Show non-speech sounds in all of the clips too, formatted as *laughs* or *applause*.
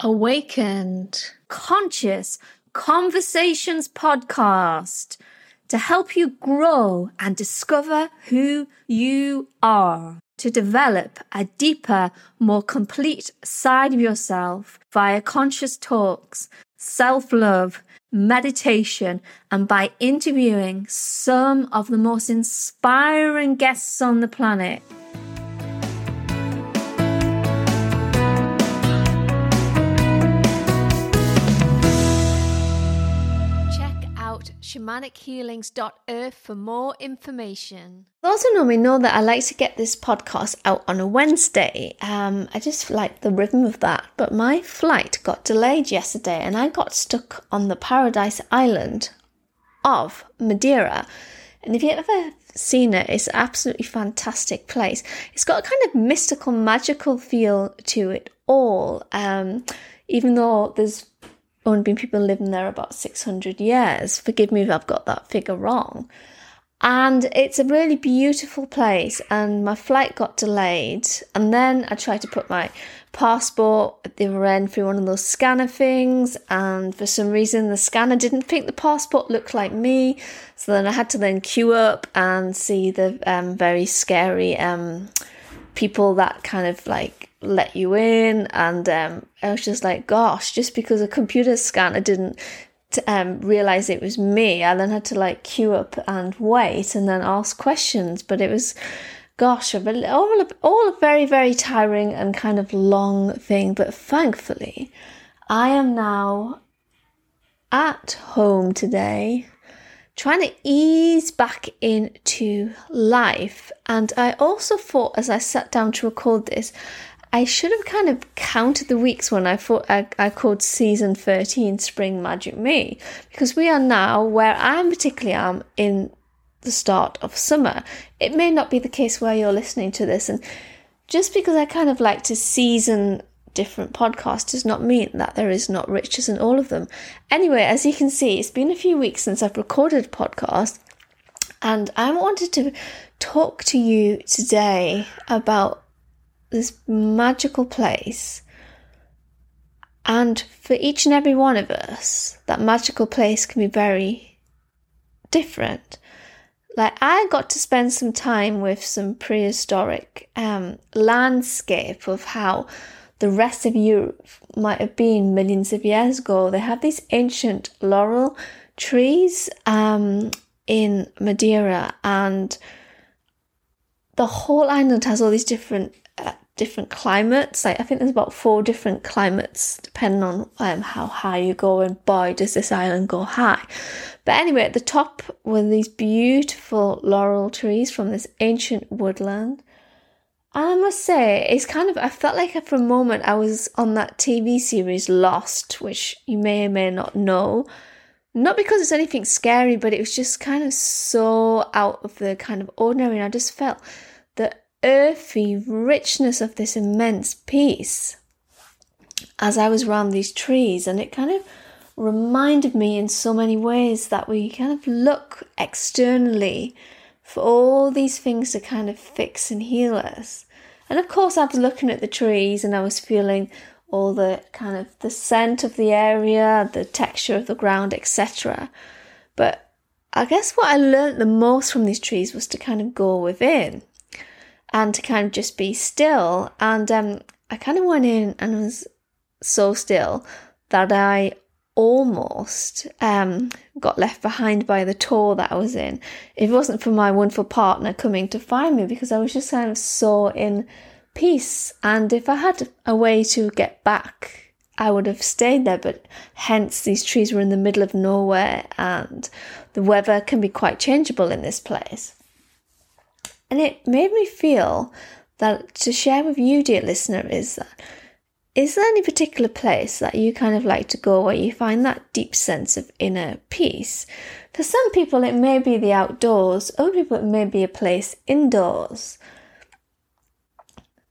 Awakened, Conscious Conversations podcast to help you grow and discover who you are, to develop a deeper, more complete side of yourself via conscious talks, self love, meditation, and by interviewing some of the most inspiring guests on the planet. shamanichealings.earth for more information. Those who know me know that I like to get this podcast out on a Wednesday. Um, I just like the rhythm of that. But my flight got delayed yesterday and I got stuck on the paradise island of Madeira. And if you've ever seen it, it's an absolutely fantastic place. It's got a kind of mystical, magical feel to it all. Um, even though there's only been people living there about 600 years. Forgive me if I've got that figure wrong. And it's a really beautiful place. And my flight got delayed. And then I tried to put my passport at the other end through one of those scanner things. And for some reason, the scanner didn't think the passport looked like me. So then I had to then queue up and see the um, very scary um, people that kind of like let you in and um, i was just like gosh just because a computer scanner didn't um, realize it was me i then had to like queue up and wait and then ask questions but it was gosh all, all a very very tiring and kind of long thing but thankfully i am now at home today trying to ease back into life. And I also thought as I sat down to record this, I should have kind of counted the weeks when I thought I, I called season 13 Spring Magic Me, because we are now where I particularly am in the start of summer. It may not be the case where you're listening to this, and just because I kind of like to season different podcasts does not mean that there is not riches in all of them. Anyway, as you can see, it's been a few weeks since I've recorded a podcast, and I wanted to talk to you today about this magical place. And for each and every one of us, that magical place can be very different. Like I got to spend some time with some prehistoric um, landscape of how the rest of Europe might have been millions of years ago. They have these ancient laurel trees um, in Madeira, and the whole island has all these different uh, different climates. Like I think there's about four different climates depending on um, how high you go. And boy, does this island go high! But anyway, at the top were these beautiful laurel trees from this ancient woodland. I must say, it's kind of, I felt like for a moment I was on that TV series Lost, which you may or may not know. Not because it's anything scary, but it was just kind of so out of the kind of ordinary. And I just felt the earthy richness of this immense peace as I was around these trees. And it kind of reminded me in so many ways that we kind of look externally for all these things to kind of fix and heal us. And of course, I was looking at the trees and I was feeling all the kind of the scent of the area, the texture of the ground, etc. But I guess what I learned the most from these trees was to kind of go within and to kind of just be still. And um, I kind of went in and was so still that I almost um, got left behind by the tour that I was in. It wasn't for my wonderful partner coming to find me, because I was just kind of so in peace. And if I had a way to get back, I would have stayed there. But hence, these trees were in the middle of nowhere, and the weather can be quite changeable in this place. And it made me feel that to share with you, dear listener, is that is there any particular place that you kind of like to go where you find that deep sense of inner peace? For some people, it may be the outdoors, other people, it may be a place indoors.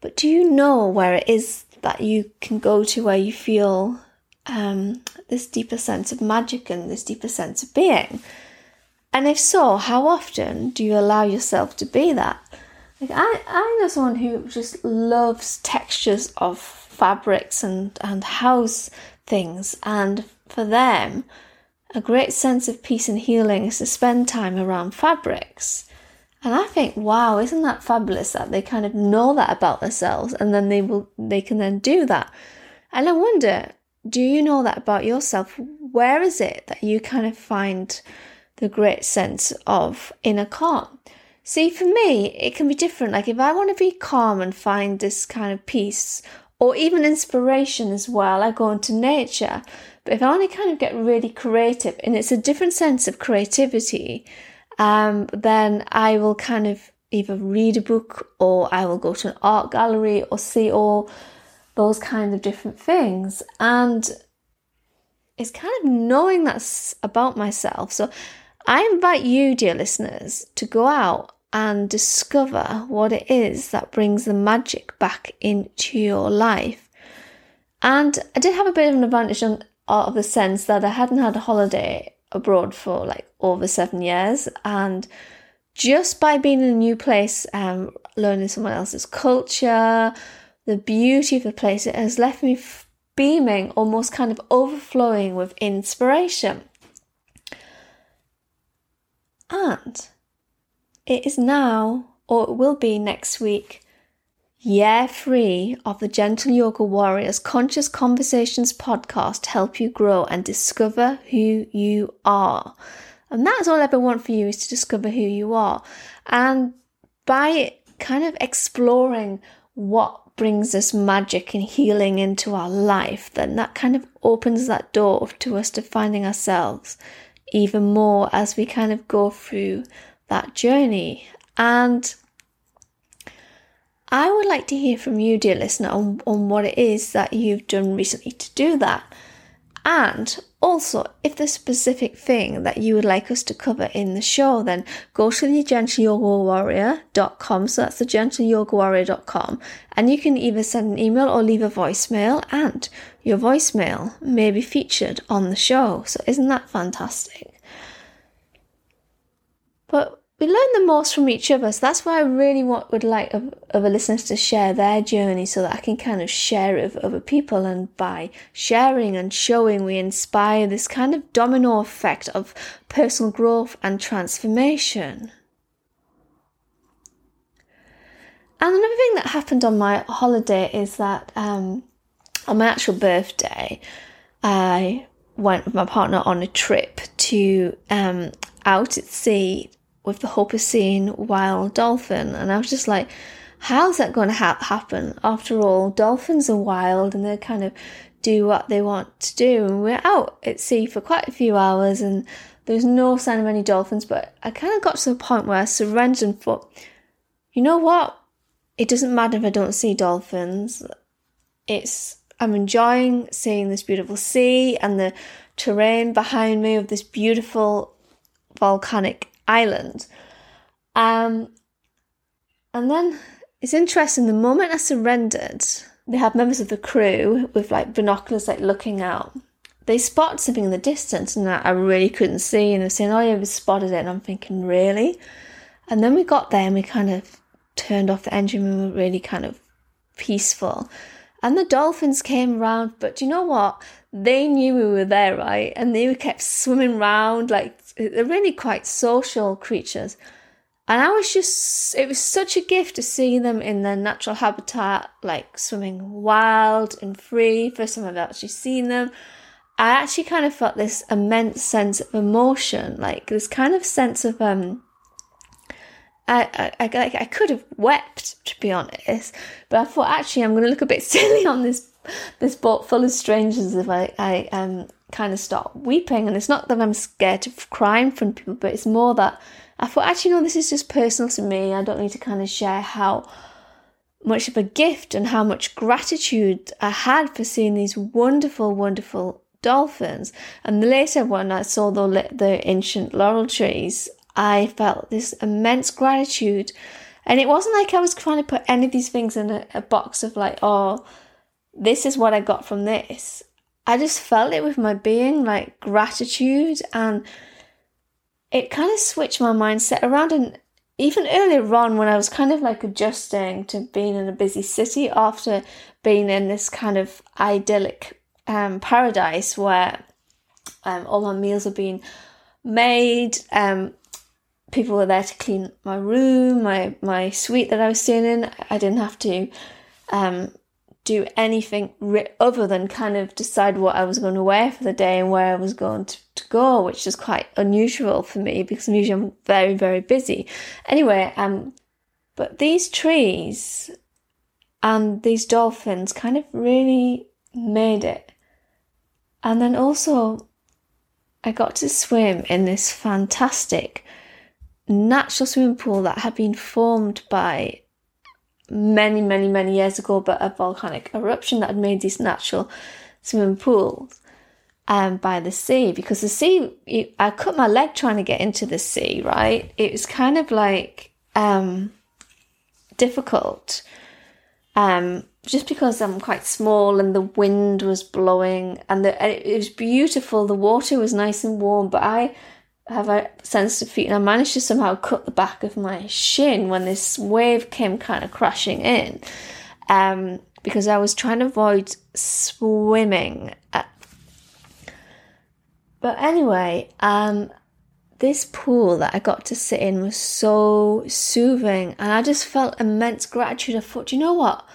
But do you know where it is that you can go to where you feel um, this deeper sense of magic and this deeper sense of being? And if so, how often do you allow yourself to be that? Like I, I know someone who just loves textures of fabrics and, and house things. And for them, a great sense of peace and healing is to spend time around fabrics. And I think, wow, isn't that fabulous that they kind of know that about themselves and then they will they can then do that. And I wonder, do you know that about yourself? Where is it that you kind of find the great sense of inner calm? See, for me, it can be different. Like if I want to be calm and find this kind of peace or even inspiration as well, I go into nature. But if I want to kind of get really creative, and it's a different sense of creativity, um, then I will kind of either read a book or I will go to an art gallery or see all those kinds of different things. And it's kind of knowing that's about myself. So I invite you, dear listeners, to go out and discover what it is that brings the magic back into your life. And I did have a bit of an advantage on, of the sense that I hadn't had a holiday abroad for like over seven years, and just by being in a new place, um, learning someone else's culture, the beauty of the place, it has left me beaming, almost kind of overflowing with inspiration. And it is now, or it will be next week, year three of the Gentle Yoga Warriors Conscious Conversations podcast to help you grow and discover who you are. And that's all I ever want for you is to discover who you are. And by kind of exploring what brings us magic and healing into our life, then that kind of opens that door to us to finding ourselves even more as we kind of go through that journey. And I would like to hear from you, dear listener, on, on what it is that you've done recently to do that. And also, if there's a specific thing that you would like us to cover in the show, then go to the gentleyogawarrior.com. So that's the gentleyogawarrior.com. And you can either send an email or leave a voicemail, and your voicemail may be featured on the show. So isn't that fantastic? But we learn the most from each other. So that's why I really want would like a listeners to share their journey so that I can kind of share it with other people. And by sharing and showing, we inspire this kind of domino effect of personal growth and transformation. And another thing that happened on my holiday is that um, on my actual birthday, I went with my partner on a trip to um, out at sea with the hope of seeing wild dolphin. And I was just like, how's that going to ha- happen? After all, dolphins are wild and they kind of do what they want to do. And we're out at sea for quite a few hours and there's no sign of any dolphins. But I kind of got to the point where I surrendered and thought, you know what? It doesn't matter if I don't see dolphins. It's I'm enjoying seeing this beautiful sea and the terrain behind me of this beautiful volcanic island. Um, and then it's interesting, the moment I surrendered, they had members of the crew with like binoculars like looking out. They spotted something in the distance and I really couldn't see, and they're saying, Oh, we spotted it. And I'm thinking, Really? And then we got there and we kind of turned off the engine and we were really kind of peaceful. And the dolphins came around, but you know what? They knew we were there, right? And they kept swimming around like they're really quite social creatures. And I was just, it was such a gift to see them in their natural habitat, like swimming wild and free. First time I've actually seen them. I actually kind of felt this immense sense of emotion, like this kind of sense of, um, I, I, I, like, I could have wept, to be honest, but I thought actually I'm going to look a bit *laughs* silly on this this boat full of strangers if I, I um kind of start weeping. And it's not that I'm scared of crying from people, but it's more that I thought, actually, no, this is just personal to me. I don't need to kind of share how much of a gift and how much gratitude I had for seeing these wonderful, wonderful dolphins. And the later, when I saw the, the ancient laurel trees, I felt this immense gratitude. And it wasn't like I was trying to put any of these things in a, a box of like, oh, this is what I got from this. I just felt it with my being, like gratitude, and it kind of switched my mindset around. And even earlier on when I was kind of like adjusting to being in a busy city after being in this kind of idyllic um, paradise where um, all my meals are being made, um, people were there to clean my room, my my suite that I was staying in. I didn't have to um, do anything other than kind of decide what I was going to wear for the day and where I was going to, to go, which is quite unusual for me because usually I'm very very busy. Anyway, um, but these trees and these dolphins kind of really made it. And then also, I got to swim in this fantastic natural swimming pool that had been formed by many, many, many years ago, but a volcanic eruption that had made these natural swimming pools um, by the sea. Because the sea, I cut my leg trying to get into the sea, right? It was kind of like um, difficult. Um, just because I'm quite small and the wind was blowing and the, it was beautiful, the water was nice and warm, but I have a sensitive feet and I managed to somehow cut the back of my shin when this wave came kind of crashing in um, because I was trying to avoid swimming. But anyway, um, this pool that I got to sit in was so soothing and I just felt immense gratitude. I thought, you know what?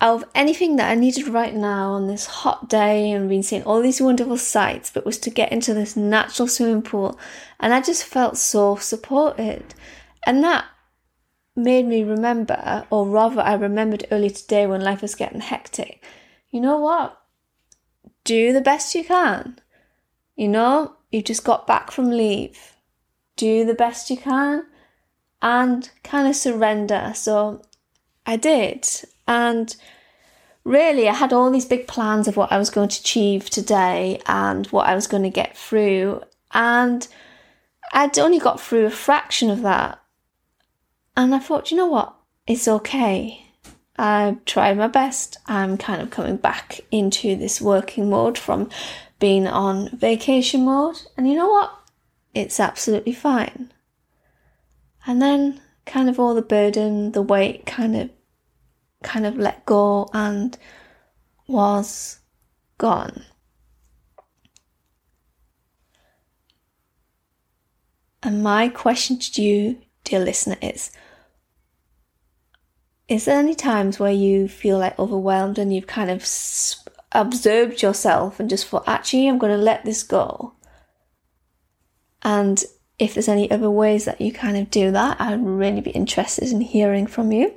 Of anything that I needed right now on this hot day and been seeing all these wonderful sights, but was to get into this natural swimming pool. And I just felt so supported. And that made me remember, or rather, I remembered earlier today when life was getting hectic. You know what? Do the best you can. You know, you just got back from leave. Do the best you can and kind of surrender. So I did. And really, I had all these big plans of what I was going to achieve today and what I was going to get through. And I'd only got through a fraction of that. And I thought, you know what? It's okay. I've tried my best. I'm kind of coming back into this working mode from being on vacation mode. And you know what? It's absolutely fine. And then, kind of, all the burden, the weight kind of kind of let go and was gone. And my question to you, dear listener, is Is there any times where you feel like overwhelmed and you've kind of observed yourself and just thought, actually, I'm going to let this go? And if there's any other ways that you kind of do that, I'd really be interested in hearing from you.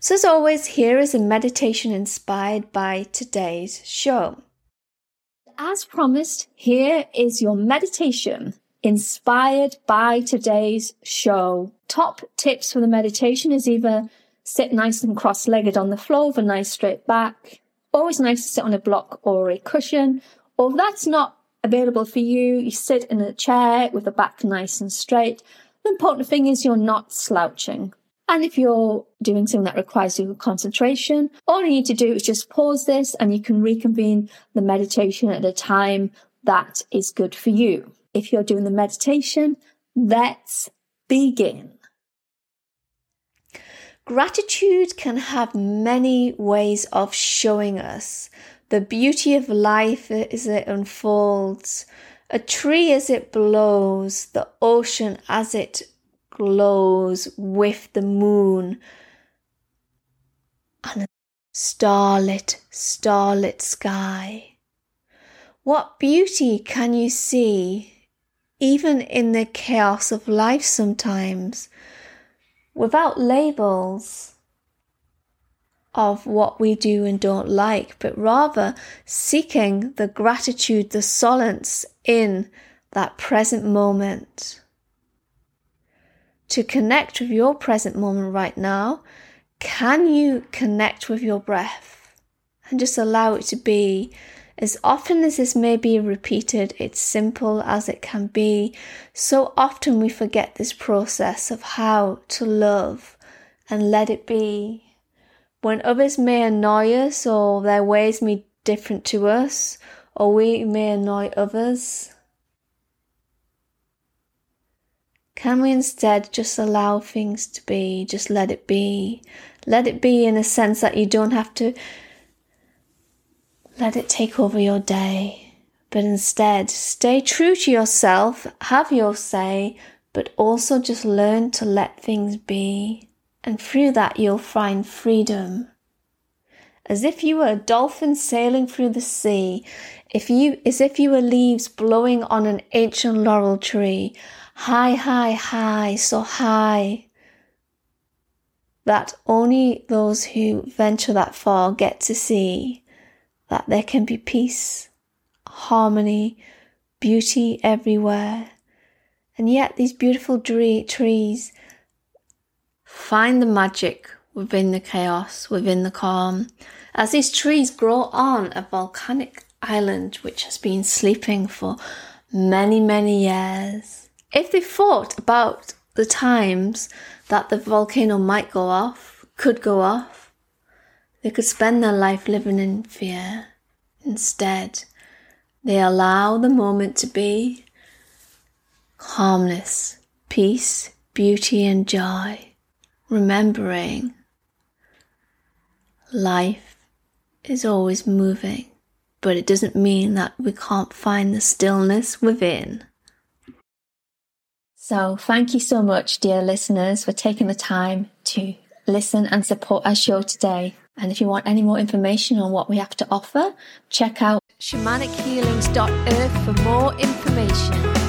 So, as always, here is a meditation inspired by today's show. As promised, here is your meditation inspired by today's show. Top tips for the meditation is either sit nice and cross legged on the floor with a nice straight back. Always nice to sit on a block or a cushion. Or if that's not available for you, you sit in a chair with the back nice and straight. The important thing is you're not slouching. And if you're doing something that requires your concentration, all you need to do is just pause this and you can reconvene the meditation at a time that is good for you. If you're doing the meditation, let's begin. Gratitude can have many ways of showing us the beauty of life as it unfolds, a tree as it blows, the ocean as it glows with the moon and a starlit, starlit sky. What beauty can you see, even in the chaos of life sometimes, without labels of what we do and don't like, but rather seeking the gratitude, the solace in that present moment to connect with your present moment right now, can you connect with your breath and just allow it to be? As often as this may be repeated, it's simple as it can be. So often we forget this process of how to love and let it be. When others may annoy us or their ways may be different to us, or we may annoy others, Can we instead just allow things to be? Just let it be. Let it be in a sense that you don't have to let it take over your day, but instead stay true to yourself, have your say, but also just learn to let things be. And through that, you'll find freedom. As if you were a dolphin sailing through the sea, if you, as if you were leaves blowing on an ancient laurel tree, high, high, high, so high that only those who venture that far get to see that there can be peace, harmony, beauty everywhere. And yet, these beautiful trees find the magic within the chaos, within the calm. As these trees grow on a volcanic island which has been sleeping for many, many years if they thought about the times that the volcano might go off, could go off, they could spend their life living in fear. Instead, they allow the moment to be calmness, peace, beauty, and joy, remembering life is always moving, but it doesn't mean that we can't find the stillness within. So, thank you so much, dear listeners, for taking the time to listen and support our show today. And if you want any more information on what we have to offer, check out shamanichealings.earth for more information.